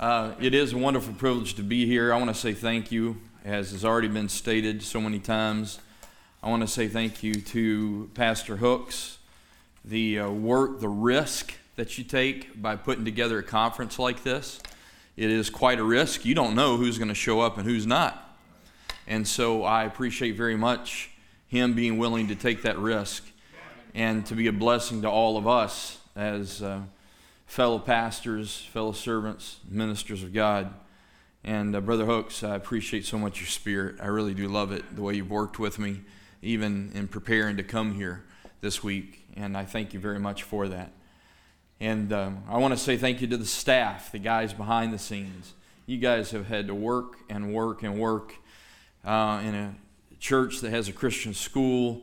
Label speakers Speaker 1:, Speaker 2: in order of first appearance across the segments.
Speaker 1: Uh, it is a wonderful privilege to be here. I want to say thank you as has already been stated so many times, I want to say thank you to Pastor Hooks, the uh, work, the risk that you take by putting together a conference like this. It is quite a risk. You don't know who's going to show up and who's not. And so I appreciate very much him being willing to take that risk and to be a blessing to all of us as uh, fellow pastors, fellow servants, ministers of God. And uh, Brother Hooks, I appreciate so much your spirit. I really do love it, the way you've worked with me, even in preparing to come here this week. And I thank you very much for that. And um, I want to say thank you to the staff, the guys behind the scenes. You guys have had to work and work and work uh, in a church that has a Christian school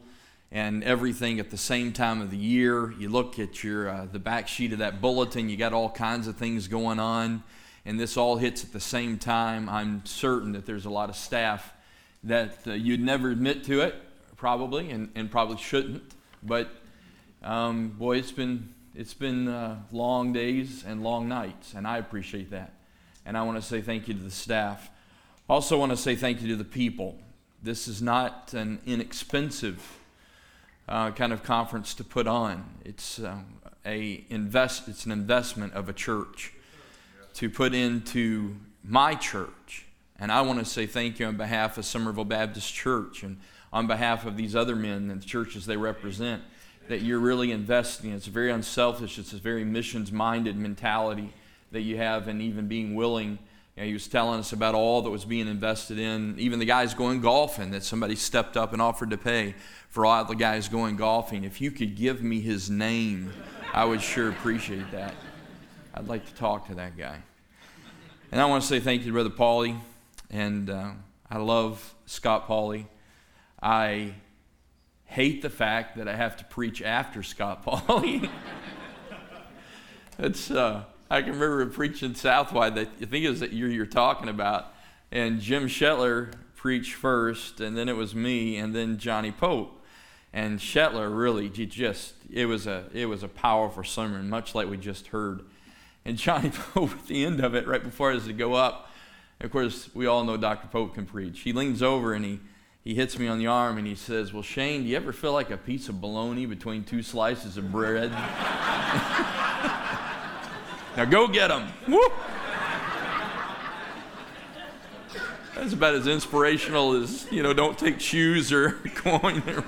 Speaker 1: and everything at the same time of the year. You look at your uh, the back sheet of that bulletin. You got all kinds of things going on and this all hits at the same time, I'm certain that there's a lot of staff that uh, you'd never admit to it, probably, and, and probably shouldn't. But um, boy, it's been it's been uh, long days and long nights, and I appreciate that. And I want to say thank you to the staff. Also, want to say thank you to the people. This is not an inexpensive uh, kind of conference to put on. It's um, a invest. It's an investment of a church to put into my church. And I want to say thank you on behalf of Somerville Baptist Church and on behalf of these other men and the churches they represent that you're really investing. It's very unselfish, it's a very missions minded mentality that you have, and even being willing. You know, he was telling us about all that was being invested in, even the guys going golfing, that somebody stepped up and offered to pay for all the guys going golfing. If you could give me his name, I would sure appreciate that. I'd like to talk to that guy. And I want to say thank you to Brother Pauley. And uh, I love Scott Pauley. I hate the fact that I have to preach after Scott Pauley. it's, uh, I can remember preaching Southwide that I think it was that year you're talking about. And Jim Schettler preached first, and then it was me, and then Johnny Pope. And Schettler really, just, it was a, it was a powerful sermon, much like we just heard and Johnny Pope at the end of it, right before it to go up, of course, we all know Dr. Pope can preach. He leans over and he, he hits me on the arm and he says, Well, Shane, do you ever feel like a piece of bologna between two slices of bread? now go get them. That's about as inspirational as, you know, don't take shoes or coin or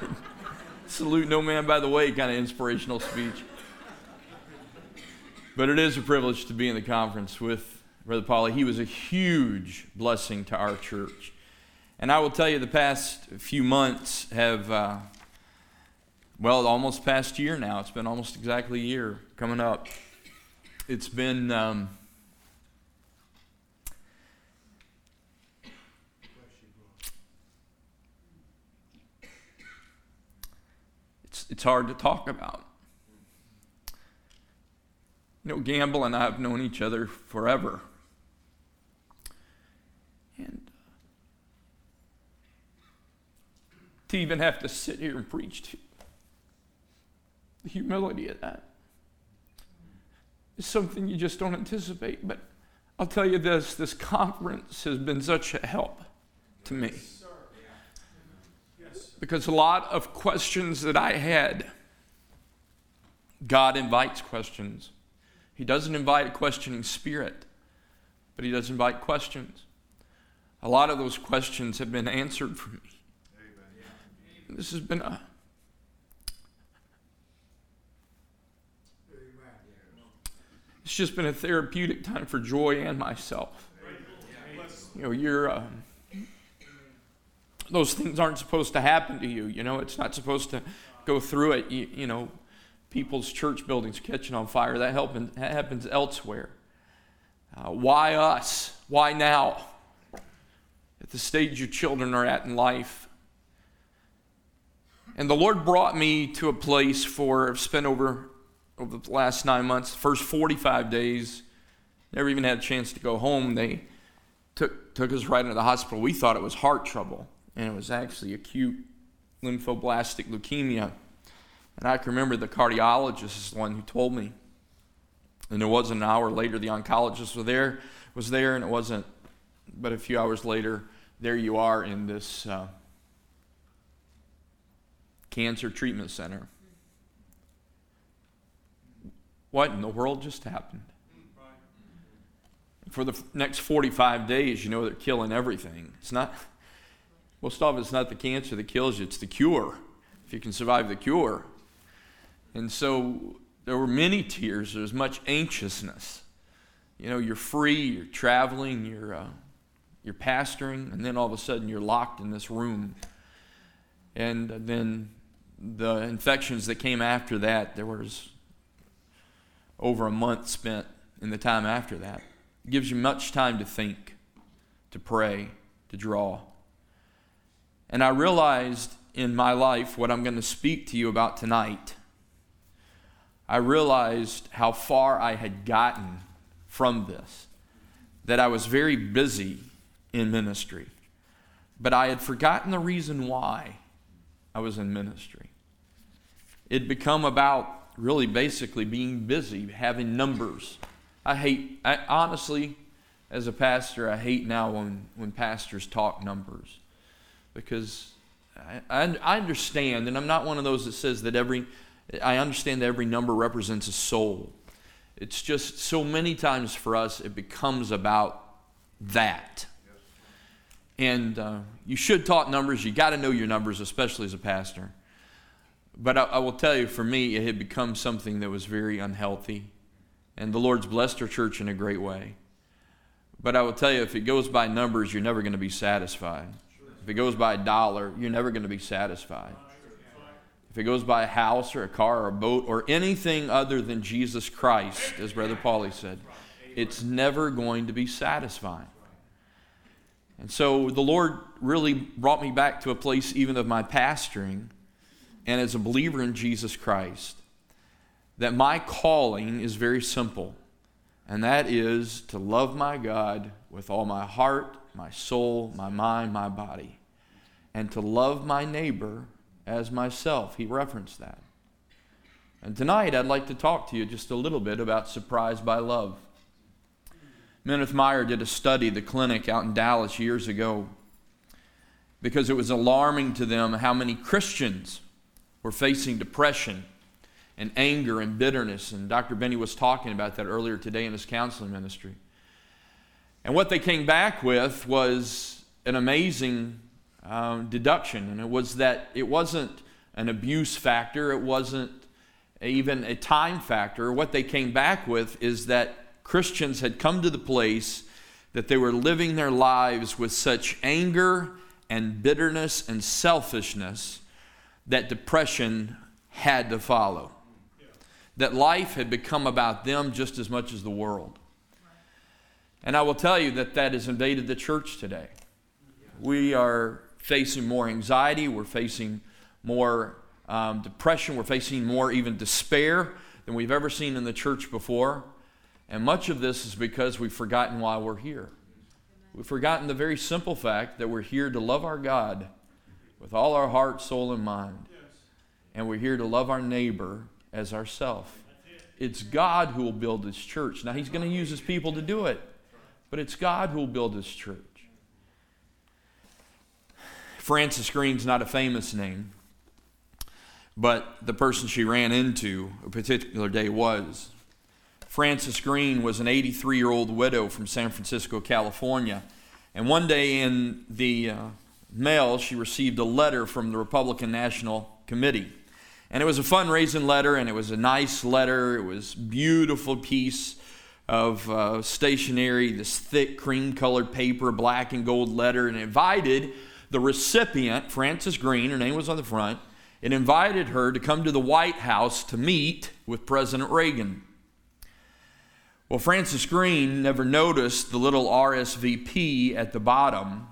Speaker 1: salute no man by the way kind of inspirational speech. But it is a privilege to be in the conference with Brother Pauley. He was a huge blessing to our church. And I will tell you, the past few months have, uh, well, almost past year now. It's been almost exactly a year coming up. It's been. Um, it's, it's hard to talk about. You know, Gamble and I have known each other forever. And uh, to even have to sit here and preach to you, the humility of that is something you just don't anticipate. But I'll tell you this this conference has been such a help to me. Because a lot of questions that I had, God invites questions. He doesn't invite a questioning spirit, but he does invite questions. A lot of those questions have been answered for me. This has been a It's just been a therapeutic time for Joy and myself. You know, you're uh, those things aren't supposed to happen to you. You know, it's not supposed to go through it. You, you know, people's church buildings catching on fire. That, happens elsewhere. Uh, why us? Why now? At the stage your children are at in life. And the Lord brought me to a place for, I've spent over, over the last nine months, first 45 days, never even had a chance to go home. They took, took us right into the hospital. We thought it was heart trouble, and it was actually acute lymphoblastic leukemia. And I can remember the cardiologist is the one who told me. And it wasn't an hour later, the oncologist was there, was there, and it wasn't, but a few hours later, there you are in this uh, cancer treatment center. What in the world just happened? For the next 45 days, you know they're killing everything. It's not, most often it's not the cancer that kills you, it's the cure. If you can survive the cure. And so there were many tears, there was much anxiousness. You know, you're free, you're traveling, you're, uh, you're pastoring, and then all of a sudden you're locked in this room. And then the infections that came after that, there was over a month spent in the time after that. It gives you much time to think, to pray, to draw. And I realized in my life what I'm going to speak to you about tonight. I realized how far I had gotten from this, that I was very busy in ministry, but I had forgotten the reason why I was in ministry. It'd become about really basically being busy, having numbers. I hate, I, honestly, as a pastor, I hate now when, when pastors talk numbers because I, I, I understand, and I'm not one of those that says that every, I understand that every number represents a soul. It's just so many times for us, it becomes about that. And uh, you should talk numbers. You got to know your numbers, especially as a pastor. But I, I, will tell you, for me, it had become something that was very unhealthy. And the Lord's blessed our church in a great way. But I will tell you, if it goes by numbers, you're never going to be satisfied. If it goes by a dollar, you're never going to be satisfied. If it goes by a house or a car or a boat or anything other than Jesus Christ, as Brother Pauley said, it's never going to be satisfying. And so the Lord really brought me back to a place, even of my pastoring and as a believer in Jesus Christ, that my calling is very simple, and that is to love my God with all my heart, my soul, my mind, my body, and to love my neighbor as myself. He referenced that. And tonight I'd like to talk to you just a little bit about surprise by love. Kenneth Meyer did a study, the clinic out in Dallas years ago, because it was alarming to them how many Christians were facing depression and anger and bitterness. And Dr. Benny was talking about that earlier today in his counseling ministry. And what they came back with was an amazing uh, deduction, and it was that it wasn't an abuse factor, it wasn't even a time factor. What they came back with is that Christians had come to the place that they were living their lives with such anger and bitterness and selfishness that depression had to follow. That life had become about them just as much as the world. And I will tell you that that has invaded the church today. We are facing more anxiety, we're facing more um, depression, we're facing more even despair than we've ever seen in the church before. And much of this is because we've forgotten why we're here. We've forgotten the very simple fact that we're here to love our God with all our heart, soul, and mind. And we're here to love our neighbor as ourself. It's God who will build this church. Now, He's going to use His people to do it, but it's God who will build this church. Frances Green's not a famous name, but the person she ran into a particular day was. Frances Green was an 83 year old widow from San Francisco, California. And one day in the uh, mail, she received a letter from the Republican National Committee. And it was a fundraising letter, and it was a nice letter. It was beautiful piece of uh, stationery, this thick cream colored paper, black and gold letter, and invited the recipient, Frances Green, her name was on the front, it invited her to come to the White House to meet with President Reagan. Well, Frances Green never noticed the little RSVP at the bottom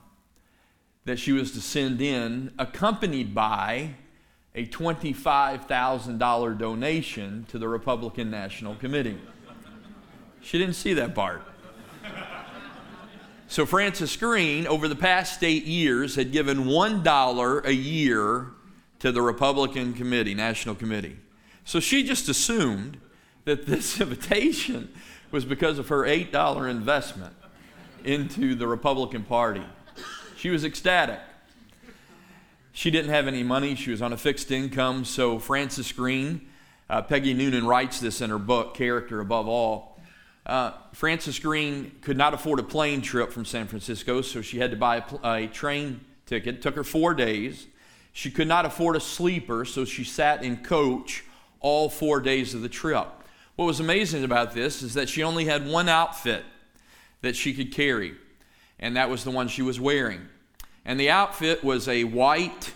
Speaker 1: that she was to send in, accompanied by a $25,000 donation to the Republican National Committee. She didn't see that part. So, Frances Green, over the past eight years, had given $1 a year to the Republican Committee, National Committee. So she just assumed that this invitation was because of her $8 investment into the Republican Party. She was ecstatic. She didn't have any money, she was on a fixed income. So, Frances Green, uh, Peggy Noonan writes this in her book, Character Above All. Uh, Frances Green could not afford a plane trip from San Francisco, so she had to buy a, a train ticket. It took her four days. She could not afford a sleeper, so she sat in coach all four days of the trip. What was amazing about this is that she only had one outfit that she could carry, and that was the one she was wearing. And the outfit was a white,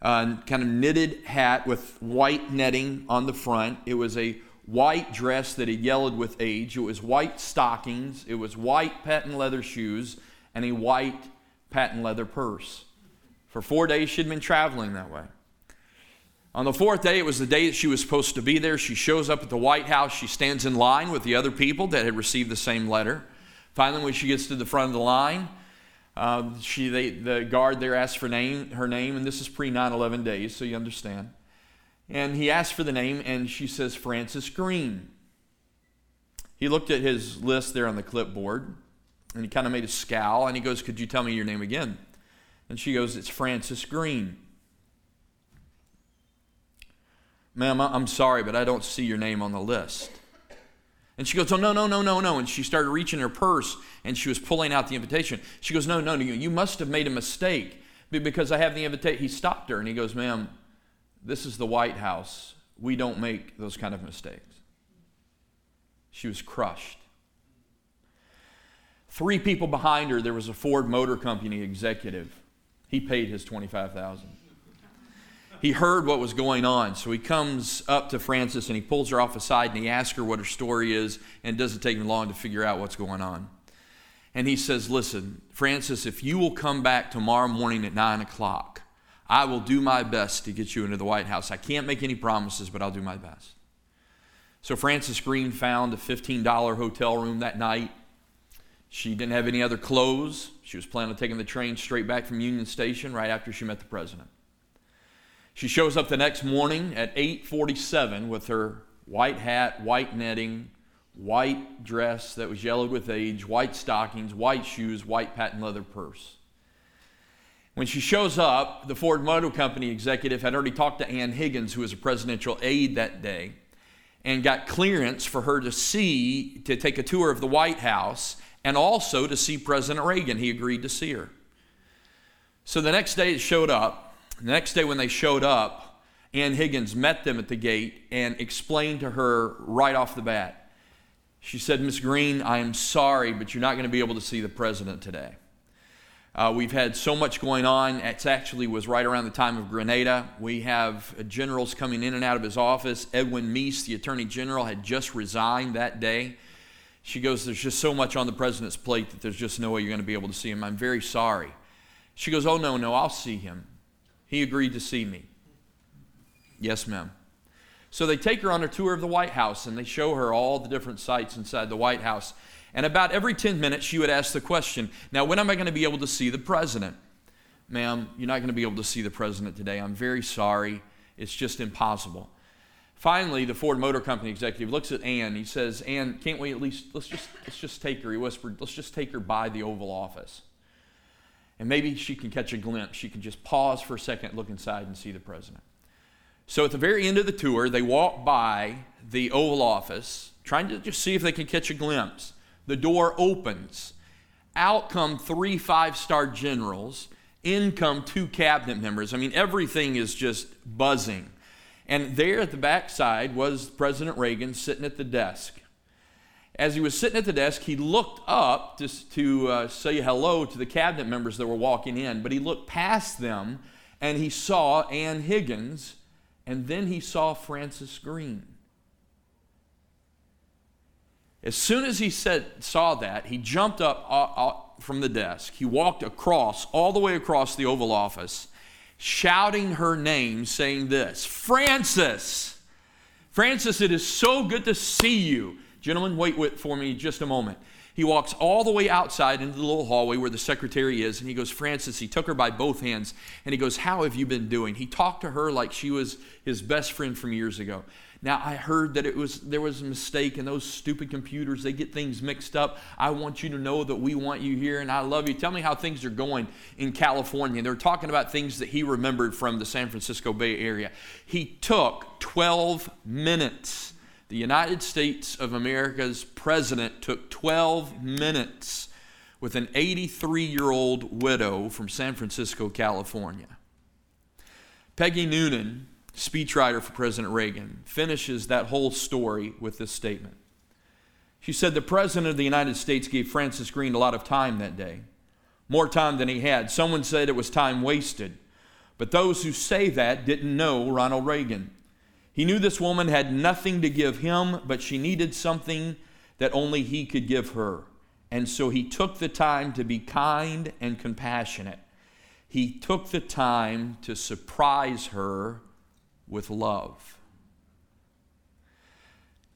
Speaker 1: uh, kind of knitted hat with white netting on the front. It was a white dress that had yellowed with age. It was white stockings. It was white patent leather shoes and a white patent leather purse. For four days, she'd been traveling that way. On the fourth day, it was the day that she was supposed to be there. She shows up at the White House. She stands in line with the other people that had received the same letter. Finally, when she gets to the front of the line, uh, she, they, the guard there asks for name, her name, and this is pre 9 11 days, so you understand. And he asks for the name, and she says, Frances Green. He looked at his list there on the clipboard, and he kind of made a scowl, and he goes, Could you tell me your name again? And she goes, It's Frances Green. Ma'am, I'm sorry, but I don't see your name on the list. And she goes, Oh, no, no, no, no, no. And she started reaching her purse and she was pulling out the invitation. She goes, No, no, no, you must have made a mistake because I have the invitation. He stopped her and he goes, Ma'am, this is the White House. We don't make those kind of mistakes. She was crushed. Three people behind her, there was a Ford Motor Company executive. He paid his 25000 he heard what was going on. So he comes up to Frances and he pulls her off aside and he asks her what her story is, and it doesn't take him long to figure out what's going on. And he says, Listen, Frances, if you will come back tomorrow morning at 9 o'clock, I will do my best to get you into the White House. I can't make any promises, but I'll do my best. So Frances Green found a $15 hotel room that night. She didn't have any other clothes. She was planning on taking the train straight back from Union Station right after she met the president. She shows up the next morning at 8:47 with her white hat, white netting, white dress that was yellowed with age, white stockings, white shoes, white patent leather purse. When she shows up, the Ford Motor Company executive had already talked to Ann Higgins, who was a presidential aide that day, and got clearance for her to see, to take a tour of the White House, and also to see President Reagan. He agreed to see her. So the next day it showed up, the next day, when they showed up, Ann Higgins met them at the gate and explained to her right off the bat. She said, Miss Green, I am sorry, but you're not going to be able to see the president today. Uh, we've had so much going on. It actually was right around the time of Grenada. We have generals coming in and out of his office. Edwin Meese, the attorney general, had just resigned that day. She goes, There's just so much on the president's plate that there's just no way you're going to be able to see him. I'm very sorry. She goes, Oh, no, no, I'll see him. He agreed to see me. Yes, ma'am. So they take her on a tour of the White House and they show her all the different sites inside the White House. And about every 10 minutes, she would ask the question Now, when am I going to be able to see the president? Ma'am, you're not going to be able to see the president today. I'm very sorry. It's just impossible. Finally, the Ford Motor Company executive looks at Ann. He says, Ann, can't we at least, let's just, let's just take her, he whispered, let's just take her by the Oval Office. And maybe she can catch a glimpse. She can just pause for a second, look inside, and see the president. So at the very end of the tour, they walk by the Oval Office, trying to just see if they can catch a glimpse. The door opens. Out come three five star generals. In come two cabinet members. I mean, everything is just buzzing. And there at the backside was President Reagan sitting at the desk as he was sitting at the desk, he looked up to, to uh, say hello to the cabinet members that were walking in, but he looked past them and he saw Ann Higgins, and then he saw Frances Green. As soon as he said, saw that, he jumped up uh, uh, from the desk. He walked across, all the way across the Oval Office, shouting her name, saying this Frances! Frances, it is so good to see you. Gentlemen, wait, wait for me just a moment. He walks all the way outside into the little hallway where the secretary is, and he goes, Frances, he took her by both hands, and he goes, How have you been doing? He talked to her like she was his best friend from years ago. Now I heard that it was there was a mistake in those stupid computers. They get things mixed up. I want you to know that we want you here and I love you. Tell me how things are going in California. They're talking about things that he remembered from the San Francisco Bay Area. He took 12 minutes. The United States of America's president took 12 minutes with an 83 year old widow from San Francisco, California. Peggy Noonan speechwriter for President Reagan, finishes that whole story with this statement. She said, The President of the United States gave Frances Green a lot of time that day, more time than he had. Someone said it was time wasted. But those who say that didn't know Ronald Reagan. He knew this woman had nothing to give him, but she needed something that only he could give her. And so he took the time to be kind and compassionate. He took the time to surprise her with love.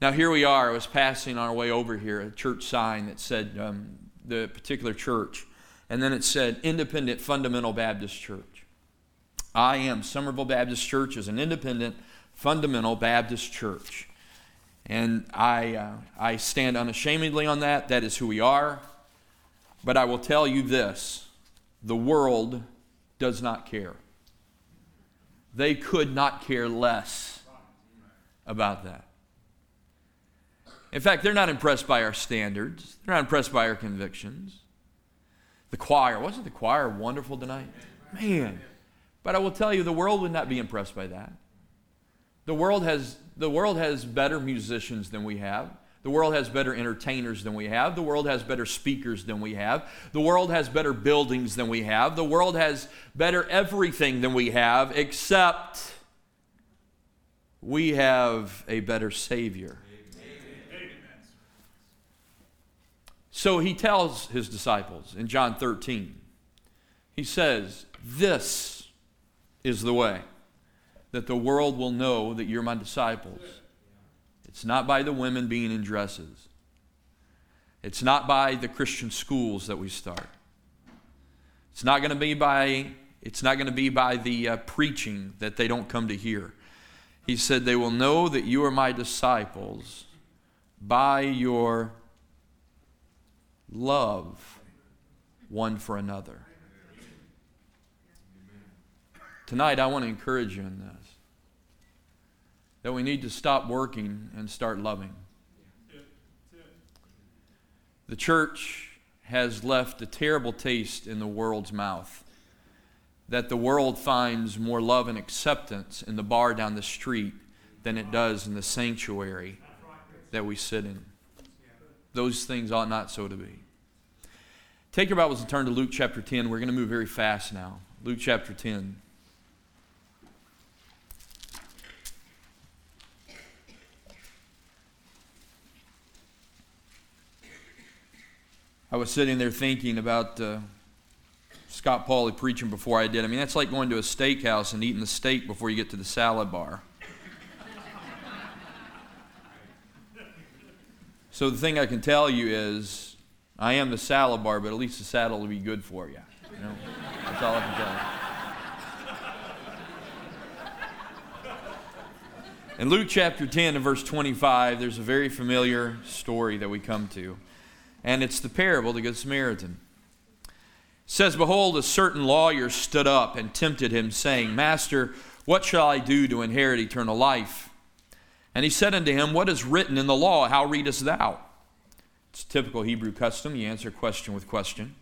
Speaker 1: Now, here we are. I was passing on our way over here, a church sign that said um, the particular church, and then it said Independent Fundamental Baptist Church. I am. Somerville Baptist Church is an independent fundamental Baptist church. And I, uh, I stand unashamedly on that. That is who we are. But I will tell you this the world does not care. They could not care less about that. In fact, they're not impressed by our standards, they're not impressed by our convictions. The choir, wasn't the choir wonderful tonight? Man. But I will tell you, the world would not be impressed by that. The world has, the world has better musicians than we have. The world has better entertainers than we have. The world has better speakers than we have. The world has better buildings than we have. The world has better everything than we have, except we have a better Savior. So he tells his disciples in John 13, he says, This is the way that the world will know that you're my disciples it's not by the women being in dresses. It's not by the Christian schools that we start. It's not going to be by it's not going to be by the uh, preaching that they don't come to hear. He said they will know that you are my disciples by your love one for another. Tonight I want to encourage you in this that we need to stop working and start loving. The church has left a terrible taste in the world's mouth that the world finds more love and acceptance in the bar down the street than it does in the sanctuary that we sit in. Those things ought not so to be. Take your Bibles and turn to Luke chapter 10. We're going to move very fast now. Luke chapter 10. I was sitting there thinking about uh, Scott Pauley preaching before I did. I mean, that's like going to a steakhouse and eating the steak before you get to the salad bar. so the thing I can tell you is, I am the salad bar, but at least the salad will be good for you. you know? That's all I can tell you. In Luke chapter 10 and verse 25, there's a very familiar story that we come to and it's the parable of the Good Samaritan. It says, Behold, a certain lawyer stood up and tempted him, saying, Master, what shall I do to inherit eternal life? And he said unto him, What is written in the law? How readest thou? It's typical Hebrew custom. You answer question with question.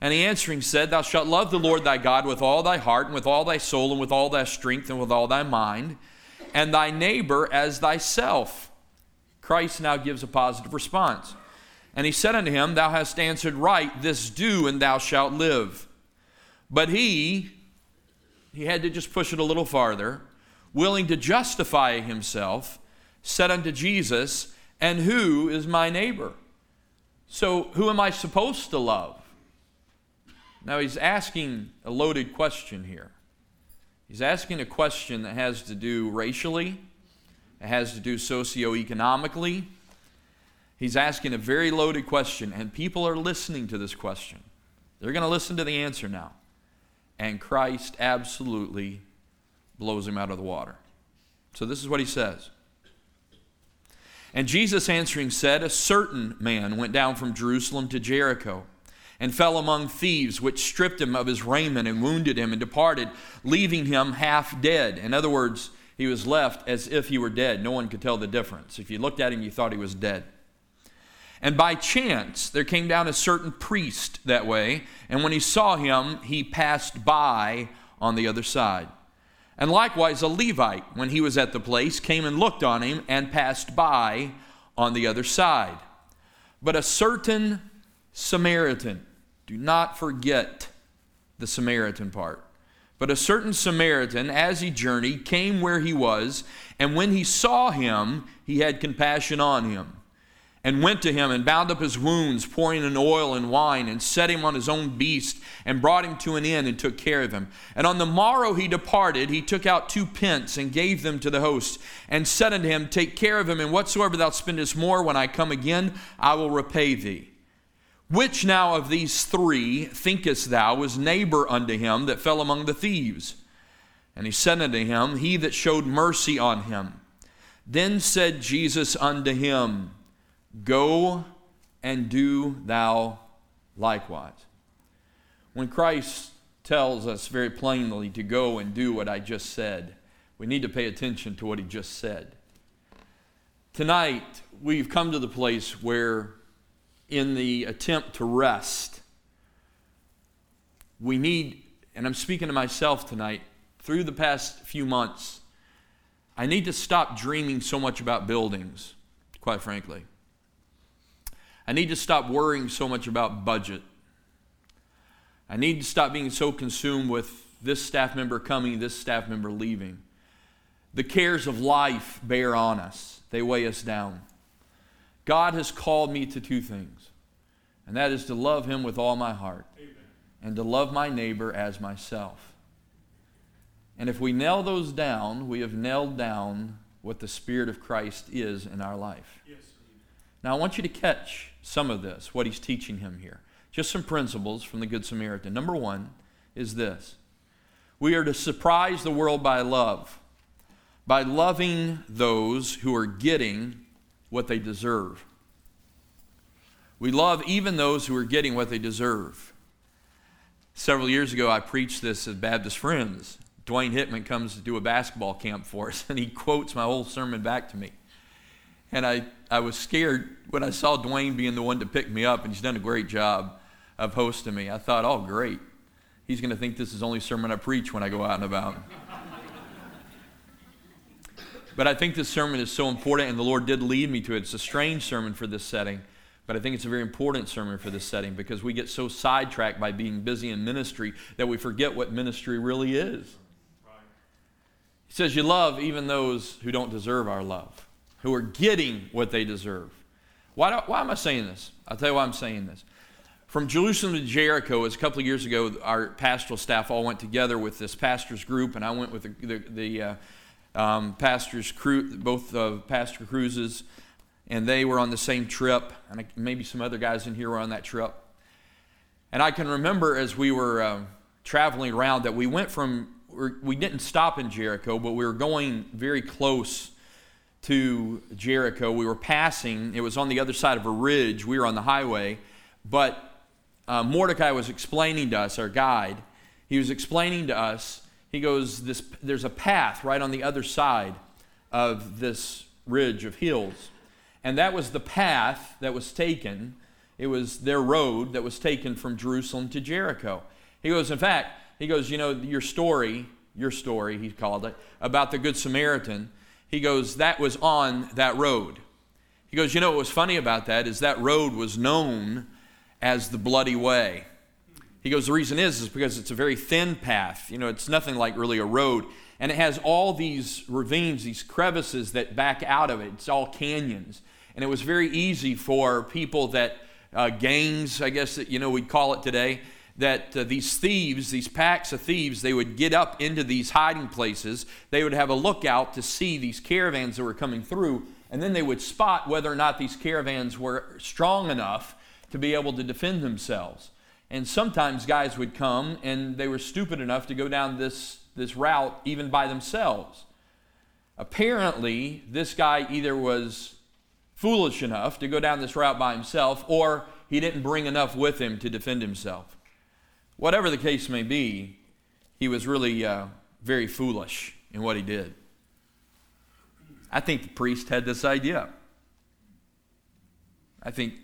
Speaker 1: And he answering said, Thou shalt love the Lord thy God with all thy heart, and with all thy soul, and with all thy strength, and with all thy mind, and thy neighbor as thyself. Christ now gives a positive response. And he said unto him, Thou hast answered right, this do, and thou shalt live. But he, he had to just push it a little farther, willing to justify himself, said unto Jesus, And who is my neighbor? So, who am I supposed to love? Now, he's asking a loaded question here. He's asking a question that has to do racially, it has to do socioeconomically. He's asking a very loaded question, and people are listening to this question. They're going to listen to the answer now. And Christ absolutely blows him out of the water. So, this is what he says. And Jesus answering said, A certain man went down from Jerusalem to Jericho and fell among thieves, which stripped him of his raiment and wounded him and departed, leaving him half dead. In other words, he was left as if he were dead. No one could tell the difference. If you looked at him, you thought he was dead. And by chance, there came down a certain priest that way, and when he saw him, he passed by on the other side. And likewise, a Levite, when he was at the place, came and looked on him and passed by on the other side. But a certain Samaritan, do not forget the Samaritan part. But a certain Samaritan, as he journeyed, came where he was, and when he saw him, he had compassion on him and went to him and bound up his wounds, pouring in oil and wine, and set him on his own beast, and brought him to an inn and took care of him. And on the morrow he departed, he took out two pence and gave them to the host, and said unto him, Take care of him, and whatsoever thou spendest more, when I come again, I will repay thee. Which now of these three thinkest thou was neighbor unto him that fell among the thieves? And he said unto him, He that showed mercy on him. Then said Jesus unto him, Go and do thou likewise. When Christ tells us very plainly to go and do what I just said, we need to pay attention to what he just said. Tonight, we've come to the place where, in the attempt to rest, we need, and I'm speaking to myself tonight, through the past few months, I need to stop dreaming so much about buildings, quite frankly. I need to stop worrying so much about budget. I need to stop being so consumed with this staff member coming, this staff member leaving. The cares of life bear on us, they weigh us down. God has called me to two things, and that is to love Him with all my heart Amen. and to love my neighbor as myself. And if we nail those down, we have nailed down what the Spirit of Christ is in our life. Yes. Now, I want you to catch some of this, what he's teaching him here. Just some principles from the Good Samaritan. Number one is this we are to surprise the world by love, by loving those who are getting what they deserve. We love even those who are getting what they deserve. Several years ago, I preached this at Baptist Friends. Dwayne Hickman comes to do a basketball camp for us, and he quotes my whole sermon back to me. And I, I was scared when I saw Dwayne being the one to pick me up, and he's done a great job of hosting me. I thought, oh, great. He's going to think this is the only sermon I preach when I go out and about. but I think this sermon is so important, and the Lord did lead me to it. It's a strange sermon for this setting, but I think it's a very important sermon for this setting because we get so sidetracked by being busy in ministry that we forget what ministry really is. He says, You love even those who don't deserve our love who are getting what they deserve. Why, do, why am I saying this? I'll tell you why I'm saying this. From Jerusalem to Jericho, as a couple of years ago, our pastoral staff all went together with this pastor's group, and I went with the, the, the uh, um, pastor's crew, both uh, pastor cruises, and they were on the same trip, and maybe some other guys in here were on that trip. And I can remember as we were uh, traveling around that we went from, we didn't stop in Jericho, but we were going very close to Jericho. We were passing, it was on the other side of a ridge. We were on the highway. But uh, Mordecai was explaining to us, our guide, he was explaining to us, he goes, this, There's a path right on the other side of this ridge of hills. And that was the path that was taken. It was their road that was taken from Jerusalem to Jericho. He goes, In fact, he goes, You know, your story, your story, he called it, about the Good Samaritan he goes, that was on that road. He goes, you know what was funny about that is that road was known as the bloody way. He goes, the reason is, is because it's a very thin path. You know, it's nothing like really a road. And it has all these ravines, these crevices that back out of it. It's all canyons. And it was very easy for people that, uh, gangs, I guess that, you know, we'd call it today, that uh, these thieves, these packs of thieves, they would get up into these hiding places. They would have a lookout to see these caravans that were coming through, and then they would spot whether or not these caravans were strong enough to be able to defend themselves. And sometimes guys would come and they were stupid enough to go down this, this route even by themselves. Apparently, this guy either was foolish enough to go down this route by himself or he didn't bring enough with him to defend himself. Whatever the case may be, he was really uh, very foolish in what he did. I think the priest had this idea. I think,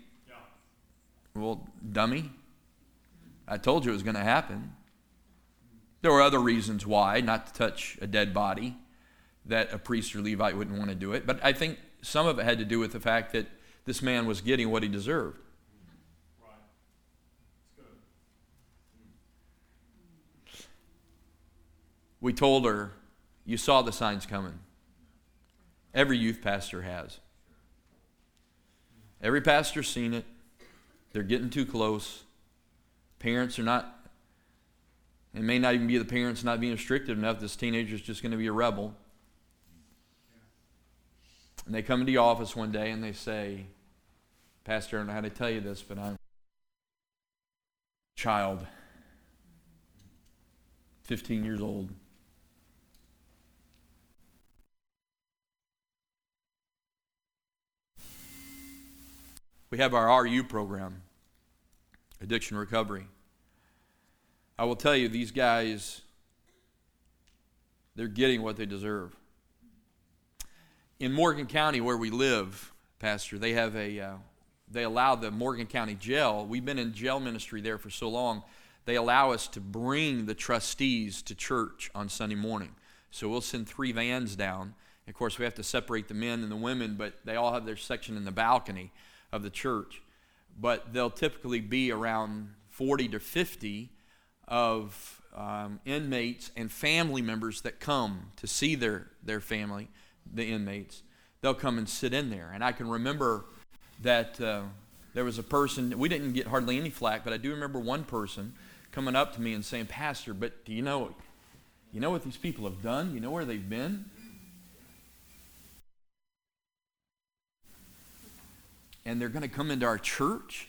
Speaker 1: well, dummy, I told you it was going to happen. There were other reasons why, not to touch a dead body, that a priest or Levite wouldn't want to do it. But I think some of it had to do with the fact that this man was getting what he deserved. We told her, You saw the signs coming. Every youth pastor has. Every pastor's seen it. They're getting too close. Parents are not, it may not even be the parents not being restricted enough. This teenager's just going to be a rebel. And they come into the office one day and they say, Pastor, I don't know how to tell you this, but I'm a child, 15 years old. We have our RU program addiction recovery. I will tell you, these guys, they're getting what they deserve. In Morgan County, where we live, Pastor, they have a, uh, they allow the Morgan County Jail. We've been in jail ministry there for so long. They allow us to bring the trustees to church on Sunday morning. So we'll send three vans down. Of course, we have to separate the men and the women, but they all have their section in the balcony of the church but they'll typically be around 40 to 50 of um, inmates and family members that come to see their, their family, the inmates. They'll come and sit in there. And I can remember that uh, there was a person, we didn't get hardly any flack, but I do remember one person coming up to me and saying, Pastor, but do you know, you know what these people have done? You know where they've been? And they're going to come into our church?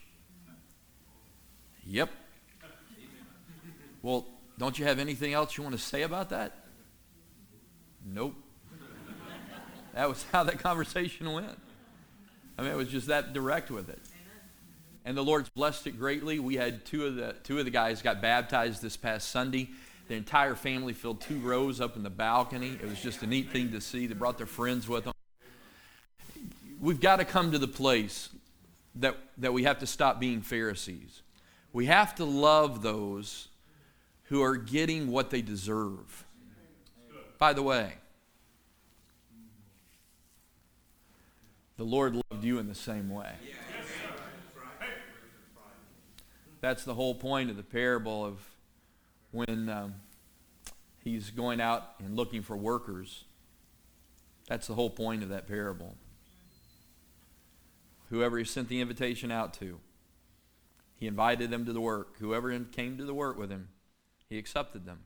Speaker 1: Yep. Well, don't you have anything else you want to say about that? Nope. That was how that conversation went. I mean, it was just that direct with it. And the Lord's blessed it greatly. We had two of the two of the guys got baptized this past Sunday. The entire family filled two rows up in the balcony. It was just a neat thing to see. They brought their friends with them we've got to come to the place that, that we have to stop being Pharisees. We have to love those who are getting what they deserve. By the way, the Lord loved you in the same way. That's the whole point of the parable of when um, he's going out and looking for workers. That's the whole point of that parable whoever he sent the invitation out to. He invited them to the work. Whoever came to the work with him, he accepted them.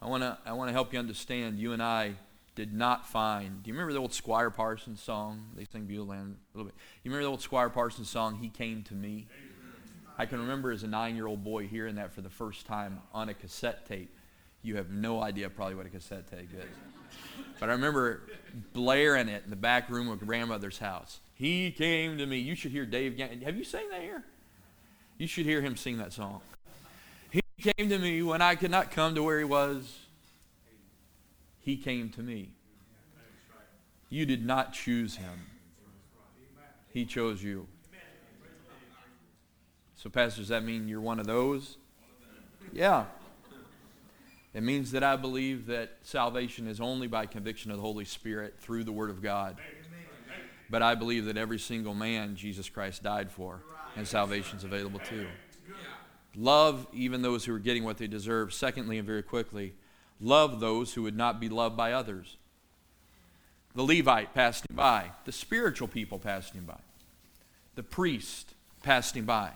Speaker 1: I want to I want to help you understand. You and I did not find. Do you remember the old Squire Parsons song? They sing Beulah Land a little bit. You remember the old Squire Parsons song? He came to me. I can remember as a nine-year-old boy hearing that for the first time on a cassette tape. You have no idea probably what a cassette tape is. But I remember blaring it in the back room of grandmother's house. He came to me. You should hear Dave. Have you sang that here? You should hear him sing that song. He came to me when I could not come to where he was. He came to me. You did not choose him. He chose you. So, Pastor, does that mean you're one of those? Yeah. It means that I believe that salvation is only by conviction of the Holy Spirit through the Word of God. But I believe that every single man Jesus Christ died for, and salvation is available too. Love even those who are getting what they deserve. Secondly, and very quickly, love those who would not be loved by others. the Levite passed him by, the spiritual people passed him by, the priest passed him by.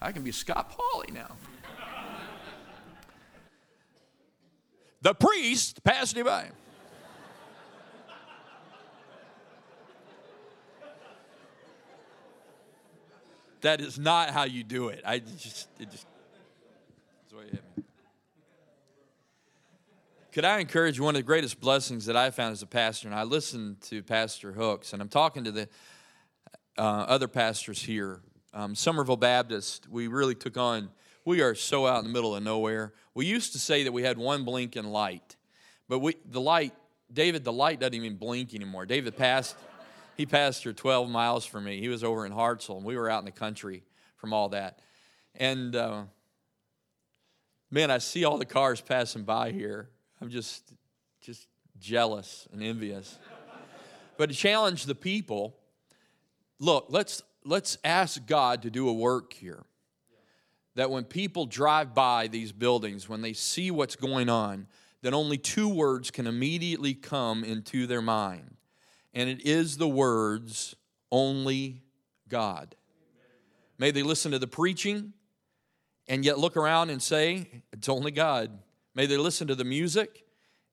Speaker 1: I can be Scott Pauley now. the priest passed him by. That is not how you do it. I just, it just, that's what you hit me. Could I encourage? One of the greatest blessings that I found as a pastor, and I listened to Pastor Hooks, and I'm talking to the uh, other pastors here. Um, Somerville Baptist, we really took on, we are so out in the middle of nowhere. We used to say that we had one blinking light, but we, the light, David, the light doesn't even blink anymore. David passed he pastored 12 miles from me. He was over in Hartselle, and we were out in the country from all that. And uh, man, I see all the cars passing by here. I'm just, just jealous and envious. but to challenge the people, look, let's let's ask God to do a work here. That when people drive by these buildings, when they see what's going on, that only two words can immediately come into their mind and it is the words, only God. May they listen to the preaching and yet look around and say, it's only God. May they listen to the music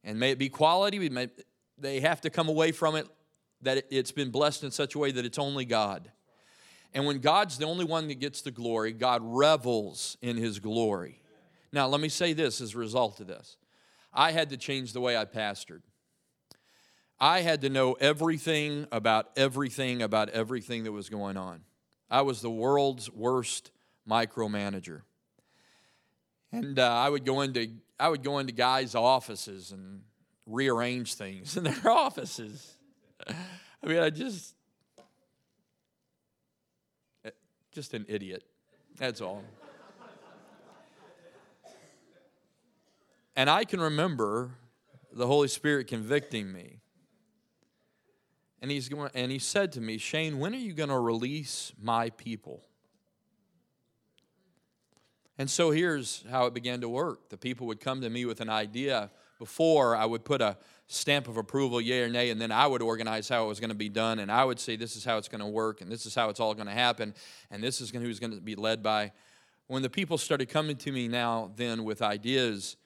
Speaker 1: and may it be quality. May, they have to come away from it that it's been blessed in such a way that it's only God. And when God's the only one that gets the glory, God revels in his glory. Now, let me say this as a result of this I had to change the way I pastored. I had to know everything about everything about everything that was going on. I was the world's worst micromanager. And uh, I would go into I would go into guys' offices and rearrange things in their offices. I mean, I just eh, just an idiot. That's all. and I can remember the Holy Spirit convicting me and he's going, and he said to me, Shane, when are you going to release my people? And so here's how it began to work. The people would come to me with an idea. Before I would put a stamp of approval, yay or nay, and then I would organize how it was going to be done, and I would say this is how it's going to work, and this is how it's all going to happen, and this is who's going to be led by. When the people started coming to me now, then with ideas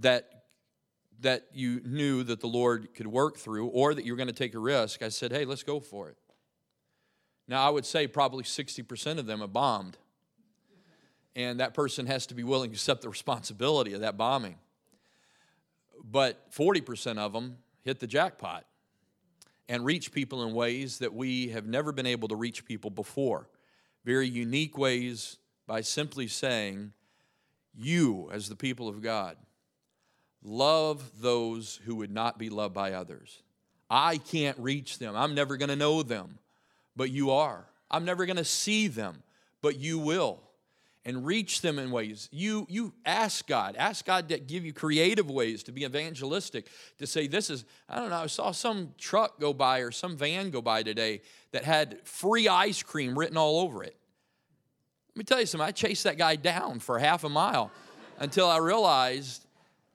Speaker 1: that that you knew that the Lord could work through or that you were going to take a risk, I said, hey, let's go for it. Now, I would say probably 60% of them have bombed. And that person has to be willing to accept the responsibility of that bombing. But 40% of them hit the jackpot and reach people in ways that we have never been able to reach people before. Very unique ways by simply saying, You, as the people of God, Love those who would not be loved by others. I can't reach them. I'm never going to know them, but you are. I'm never going to see them, but you will. And reach them in ways. You, you ask God, ask God to give you creative ways to be evangelistic, to say, This is, I don't know, I saw some truck go by or some van go by today that had free ice cream written all over it. Let me tell you something, I chased that guy down for half a mile until I realized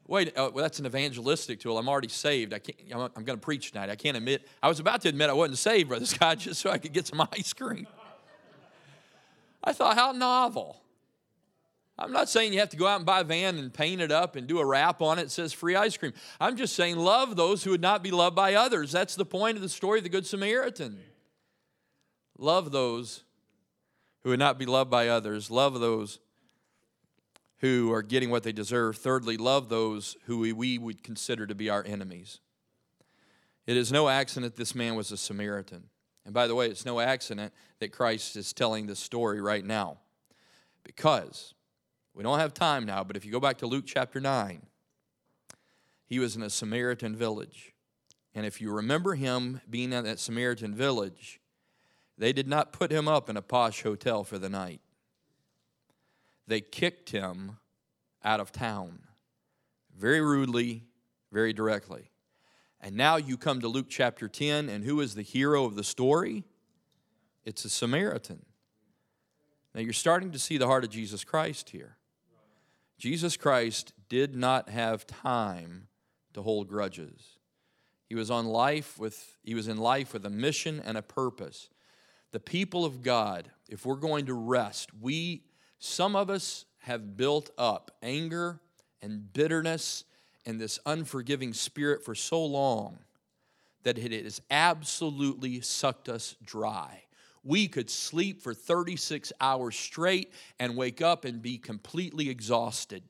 Speaker 1: Wait, uh, well, that's an evangelistic tool. I'm already saved. I can't, I'm, I'm going to preach tonight. I can't admit, I was about to admit I wasn't saved, Brother Scott, just so I could get some ice cream. I thought, how novel. I'm not saying you have to go out and buy a van and paint it up and do a wrap on it that says free ice cream. I'm just saying love those who would not be loved by others. That's the point of the story of the Good Samaritan. Love those who would not be loved by others. Love those who are getting what they deserve. Thirdly, love those who we would consider to be our enemies. It is no accident this man was a Samaritan. And by the way, it's no accident that Christ is telling this story right now. Because we don't have time now, but if you go back to Luke chapter 9, he was in a Samaritan village. And if you remember him being in that Samaritan village, they did not put him up in a posh hotel for the night they kicked him out of town very rudely, very directly. And now you come to Luke chapter 10, and who is the hero of the story? It's a Samaritan. Now you're starting to see the heart of Jesus Christ here. Jesus Christ did not have time to hold grudges. He was on life with he was in life with a mission and a purpose. The people of God, if we're going to rest, we some of us have built up anger and bitterness and this unforgiving spirit for so long that it has absolutely sucked us dry. We could sleep for 36 hours straight and wake up and be completely exhausted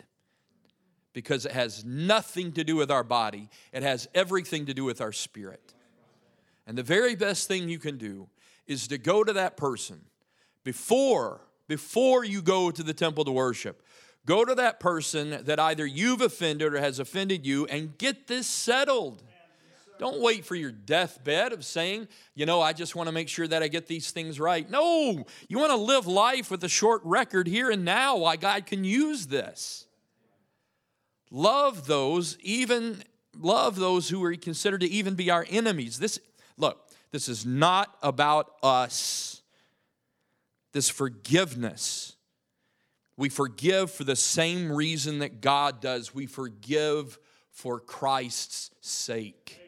Speaker 1: because it has nothing to do with our body, it has everything to do with our spirit. And the very best thing you can do is to go to that person before before you go to the temple to worship. Go to that person that either you've offended or has offended you and get this settled. Don't wait for your deathbed of saying, you know, I just want to make sure that I get these things right. No, you want to live life with a short record here and now why God can use this. Love those, even love those who are considered to even be our enemies. This look, this is not about us. This forgiveness. We forgive for the same reason that God does. We forgive for Christ's sake.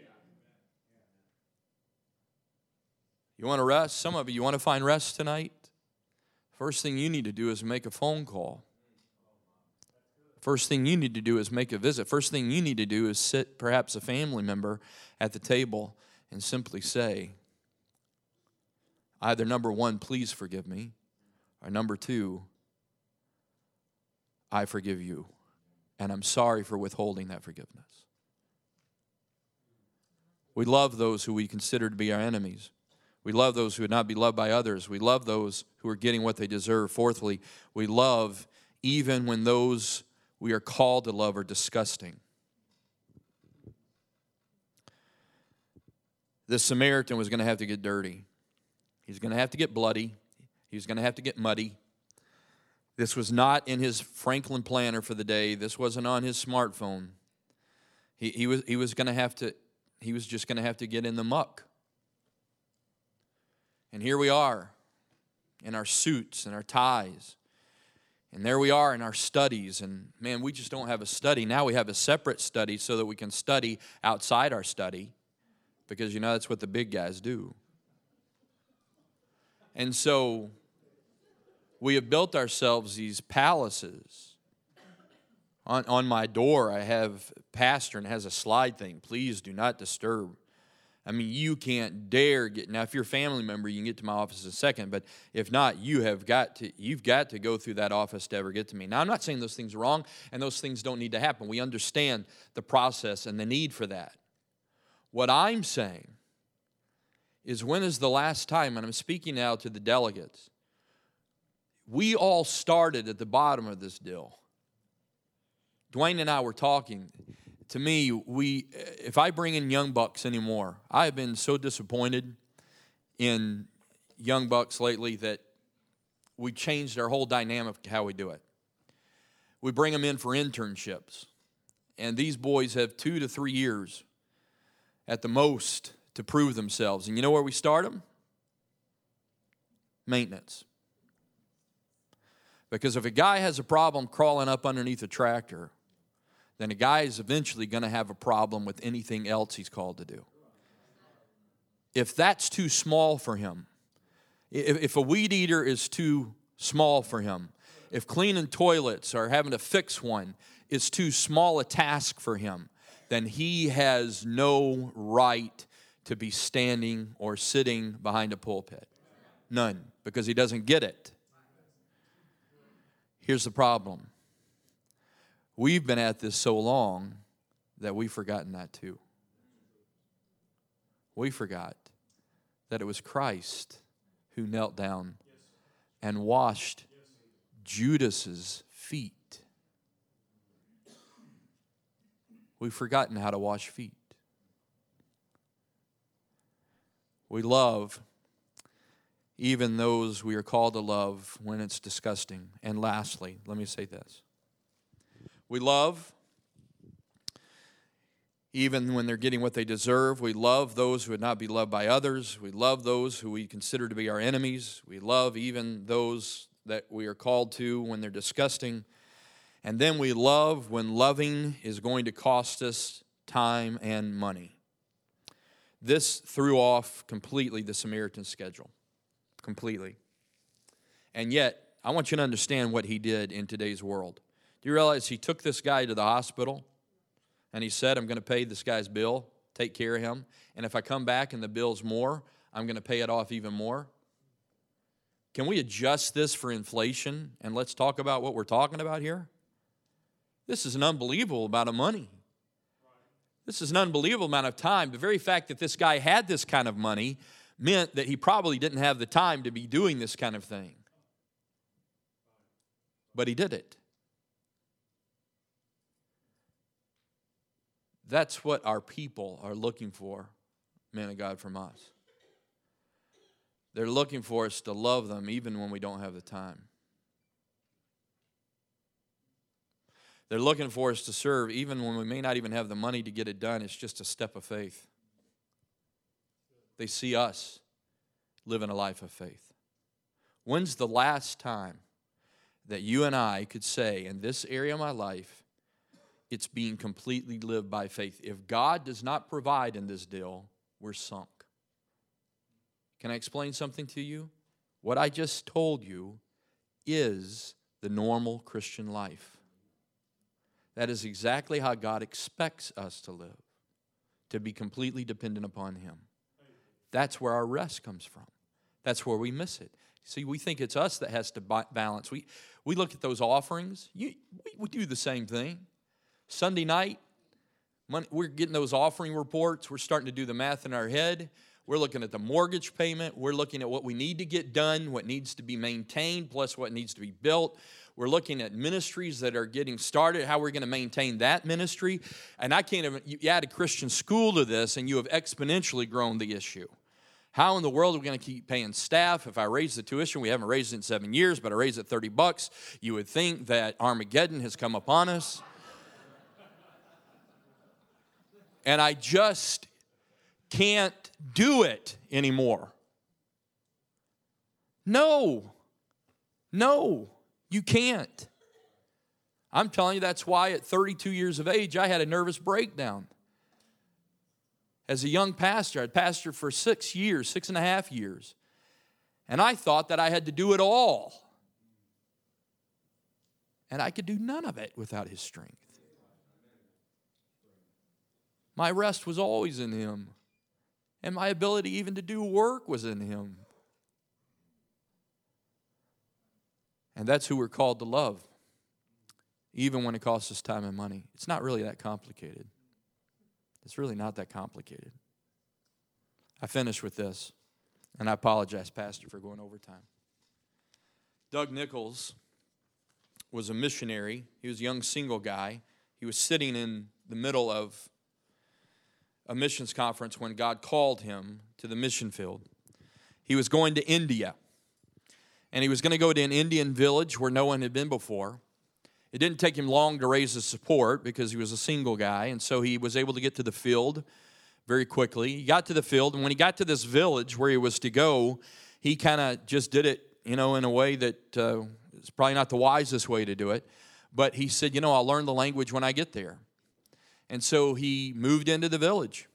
Speaker 1: You want to rest? Some of you, you want to find rest tonight? First thing you need to do is make a phone call. First thing you need to do is make a visit. First thing you need to do is sit, perhaps a family member, at the table and simply say, either number one, please forgive me, or number two, I forgive you. And I'm sorry for withholding that forgiveness. We love those who we consider to be our enemies. We love those who would not be loved by others. We love those who are getting what they deserve. Fourthly, we love even when those we are called to love are disgusting. The Samaritan was going to have to get dirty. He's going to have to get bloody. He's going to have to get muddy. This was not in his Franklin planner for the day. This wasn't on his smartphone. He, he was, he was going to have to, he was just going to have to get in the muck. And here we are in our suits and our ties and there we are in our studies, and man, we just don't have a study. Now we have a separate study so that we can study outside our study, because you know that's what the big guys do. And so we have built ourselves these palaces. On, on my door, I have pastor and has a slide thing. Please do not disturb. I mean, you can't dare get now. If you're a family member, you can get to my office in a second. But if not, you have got to you've got to go through that office to ever get to me. Now, I'm not saying those things are wrong and those things don't need to happen. We understand the process and the need for that. What I'm saying is when is the last time, and I'm speaking now to the delegates, we all started at the bottom of this deal. Dwayne and I were talking to me, we if I bring in young bucks anymore, I have been so disappointed in young bucks lately that we changed our whole dynamic how we do it. We bring them in for internships, and these boys have two to three years at the most to prove themselves. And you know where we start them? Maintenance. Because if a guy has a problem crawling up underneath a tractor, then a guy is eventually going to have a problem with anything else he's called to do. If that's too small for him, if a weed eater is too small for him, if cleaning toilets or having to fix one is too small a task for him, then he has no right to be standing or sitting behind a pulpit. None, because he doesn't get it. Here's the problem We've been at this so long that we've forgotten that too. We forgot that it was Christ who knelt down and washed Judas's feet. We've forgotten how to wash feet. We love even those we are called to love when it's disgusting. And lastly, let me say this we love even when they're getting what they deserve. We love those who would not be loved by others. We love those who we consider to be our enemies. We love even those that we are called to when they're disgusting. And then we love when loving is going to cost us time and money. This threw off completely the Samaritan schedule. Completely. And yet, I want you to understand what he did in today's world. Do you realize he took this guy to the hospital and he said, I'm going to pay this guy's bill, take care of him, and if I come back and the bill's more, I'm going to pay it off even more? Can we adjust this for inflation and let's talk about what we're talking about here? This is an unbelievable amount of money. This is an unbelievable amount of time. The very fact that this guy had this kind of money meant that he probably didn't have the time to be doing this kind of thing. But he did it. That's what our people are looking for, man of God, from us. They're looking for us to love them even when we don't have the time. They're looking for us to serve even when we may not even have the money to get it done. It's just a step of faith. They see us living a life of faith. When's the last time that you and I could say, in this area of my life, it's being completely lived by faith. If God does not provide in this deal, we're sunk. Can I explain something to you? What I just told you is the normal Christian life. That is exactly how God expects us to live, to be completely dependent upon Him. That's where our rest comes from. That's where we miss it. See, we think it's us that has to balance. We, we look at those offerings, you, we, we do the same thing. Sunday night, we're getting those offering reports. We're starting to do the math in our head. We're looking at the mortgage payment. We're looking at what we need to get done, what needs to be maintained, plus what needs to be built. We're looking at ministries that are getting started, how we're going to maintain that ministry. And I can't even, you add a Christian school to this, and you have exponentially grown the issue. How in the world are we going to keep paying staff? If I raise the tuition, we haven't raised it in seven years, but I raise it 30 bucks, you would think that Armageddon has come upon us. and I just can't do it anymore. No, no, you can't. I'm telling you, that's why at 32 years of age, I had a nervous breakdown. As a young pastor, I'd pastored for six years, six and a half years, and I thought that I had to do it all. And I could do none of it without his strength. My rest was always in Him. And my ability even to do work was in Him. And that's who we're called to love, even when it costs us time and money. It's not really that complicated. It's really not that complicated. I finish with this, and I apologize, Pastor, for going over time. Doug Nichols was a missionary. He was a young single guy. He was sitting in the middle of a missions conference when God called him to the mission field. He was going to India, and he was going to go to an Indian village where no one had been before. It didn't take him long to raise his support because he was a single guy, and so he was able to get to the field very quickly. He got to the field, and when he got to this village where he was to go, he kind of just did it, you know, in a way that uh, is probably not the wisest way to do it. But he said, you know, I'll learn the language when I get there. And so he moved into the village.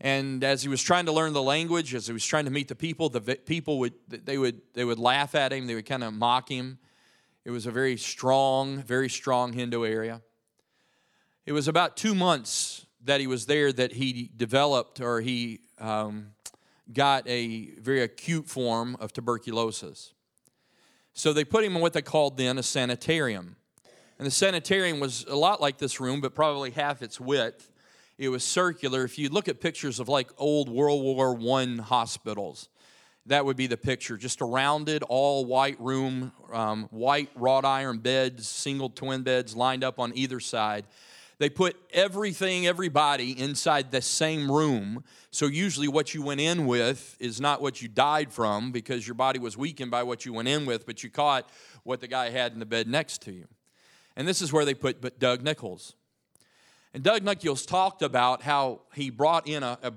Speaker 1: And as he was trying to learn the language, as he was trying to meet the people, the people would they would they would laugh at him, they would kind of mock him. It was a very strong, very strong Hindu area. It was about two months that he was there that he developed or he um, got a very acute form of tuberculosis. So they put him in what they called then a sanitarium. And the sanitarium was a lot like this room, but probably half its width. It was circular. If you look at pictures of like old World War I hospitals, that would be the picture. Just a rounded, all white room, um, white wrought iron beds, single twin beds lined up on either side. They put everything, everybody inside the same room. So usually what you went in with is not what you died from because your body was weakened by what you went in with, but you caught what the guy had in the bed next to you. And this is where they put Doug Nichols. And Doug Nichols talked about how he brought in a, a,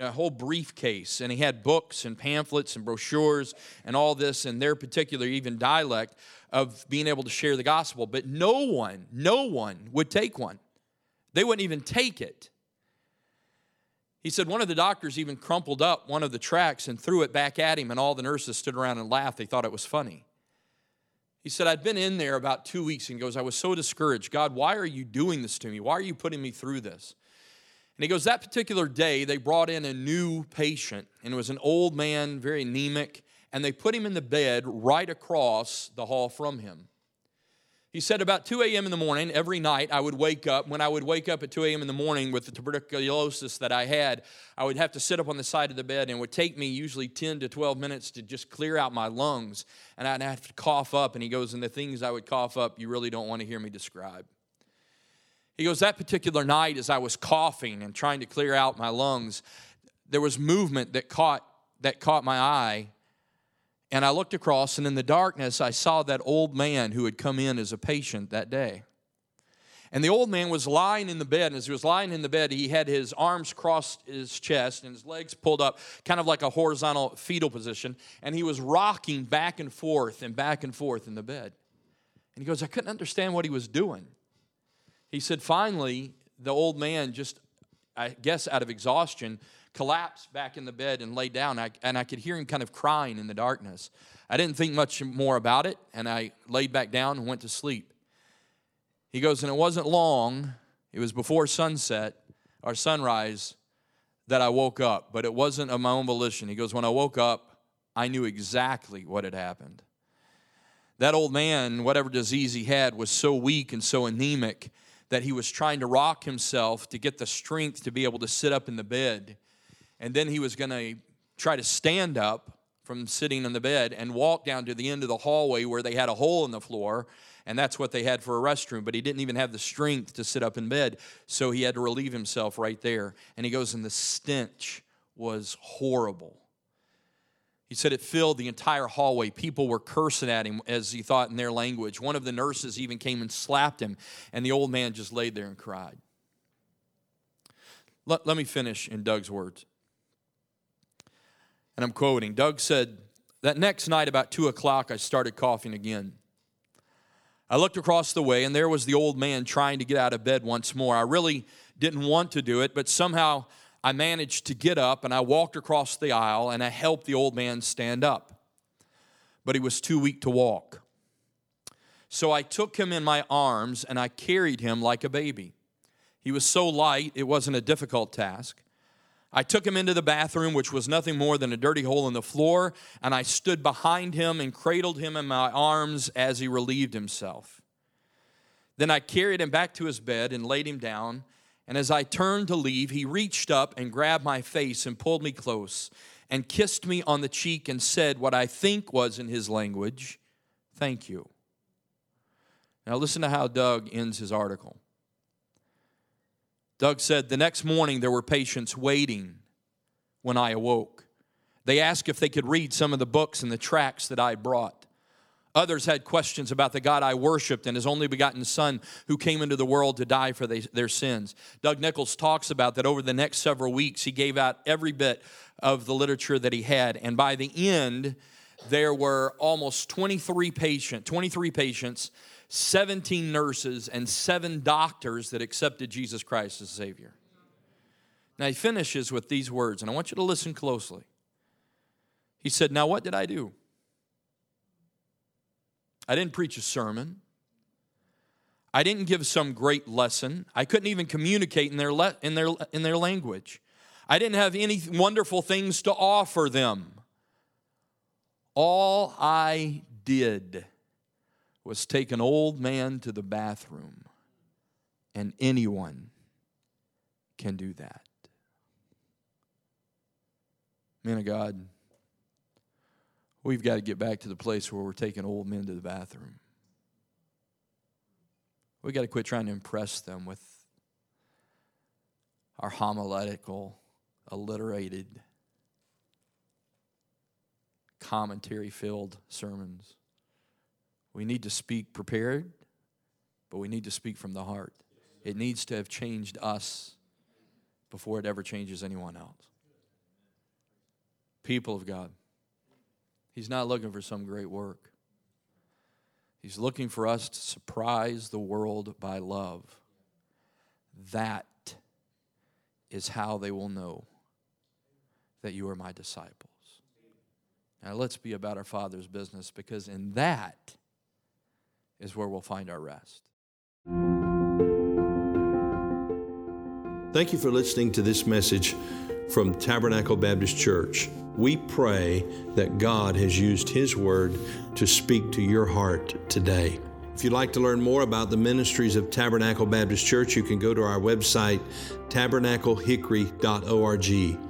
Speaker 1: a, whole briefcase and he had books and pamphlets and brochures and all this in their particular, even dialect, of being able to share the gospel. But no one, no one would take one. They wouldn't even take it. He said one of the doctors even crumpled up one of the tracks and threw it back at him, and all the nurses stood around and laughed. They thought it was funny. He said, I'd been in there about two weeks and goes, I was so discouraged. God, why are you doing this to me? Why are you putting me through this? And he goes, That particular day, they brought in a new patient, and it was an old man, very anemic, and they put him in the bed right across the hall from him. He said about 2 a.m. in the morning, every night I would wake up. When I would wake up at 2 a.m. in the morning with the tuberculosis that I had, I would have to sit up on the side of the bed and it would take me usually 10 to 12 minutes to just clear out my lungs. And I'd have to cough up. And he goes, And the things I would cough up, you really don't want to hear me describe. He goes, That particular night, as I was coughing and trying to clear out my lungs, there was movement that caught, that caught my eye and I looked across, and in the darkness, I saw that old man who had come in as a patient that day. And the old man was lying in the bed, and as he was lying in the bed, he had his arms crossed his chest and his legs pulled up, kind of like a horizontal fetal position, and he was rocking back and forth and back and forth in the bed. And he goes, I couldn't understand what he was doing. He said, finally, the old man, just, I guess out of exhaustion, collapsed back in the bed and laid down, I, and I could hear him kind of crying in the darkness. I didn't think much more about it, and I laid back down and went to sleep. He goes, and it wasn't long, it was before sunset or sunrise that I woke up, but it wasn't of my own volition. He goes, when I woke up, I knew exactly what had happened. That old man, whatever disease he had, was so weak and so anemic that he was trying to rock himself to get the strength to be able to sit up in the bed and then he was going to try to stand up from sitting in the bed and walk down to the end of the hallway where they had a hole in the floor and that's what they had for a restroom but he didn't even have the strength to sit up in bed so he had to relieve himself right there and he goes and the stench was horrible he said it filled the entire hallway. People were cursing at him as he thought in their language. One of the nurses even came and slapped him, and the old man just laid there and cried. Let, let me finish in Doug's words and I'm quoting Doug said, That next night, about two o'clock, I started coughing again. I looked across the way, and there was the old man trying to get out of bed once more. I really didn't want to do it, but somehow I managed to get up and I walked across the aisle and I helped the old man stand up. But he was too weak to walk. So I took him in my arms and I carried him like a baby. He was so light, it wasn't a difficult task. I took him into the bathroom, which was nothing more than a dirty hole in the floor, and I stood behind him and cradled him in my arms as he relieved himself. Then I carried him back to his bed and laid him down. And as I turned to leave, he reached up and grabbed my face and pulled me close and kissed me on the cheek and said what I think was in his language, Thank you. Now, listen to how Doug ends his article. Doug said, The next morning there were patients waiting when I awoke. They asked if they could read some of the books and the tracts that I brought. Others had questions about the God I worshiped and his only begotten Son who came into the world to die for they, their sins. Doug Nichols talks about that over the next several weeks, he gave out every bit of the literature that he had. And by the end, there were almost 23 patient, 23 patients 17 nurses, and seven doctors that accepted Jesus Christ as Savior. Now he finishes with these words, and I want you to listen closely. He said, Now what did I do? I didn't preach a sermon. I didn't give some great lesson. I couldn't even communicate in their, le- in their, in their language. I didn't have any wonderful things to offer them. All I did was take an old man to the bathroom, and anyone can do that. Man of God, we've got to get back to the place where we're taking old men to the bathroom. We've got to quit trying to impress them with our homiletical, alliterated, commentary filled sermons. We need to speak prepared, but we need to speak from the heart. It needs to have changed us before it ever changes anyone else. People of God, He's not looking for some great work. He's looking for us to surprise the world by love. that is how they will know that you are my disciples. Now let's be about our Father's business because in that is where we'll find our rest.
Speaker 2: Thank you for listening to this message from Tabernacle Baptist Church. We pray that God has used His Word to speak to your heart today. If you'd like to learn more about the ministries of Tabernacle Baptist Church, you can go to our website, tabernaclehickory.org.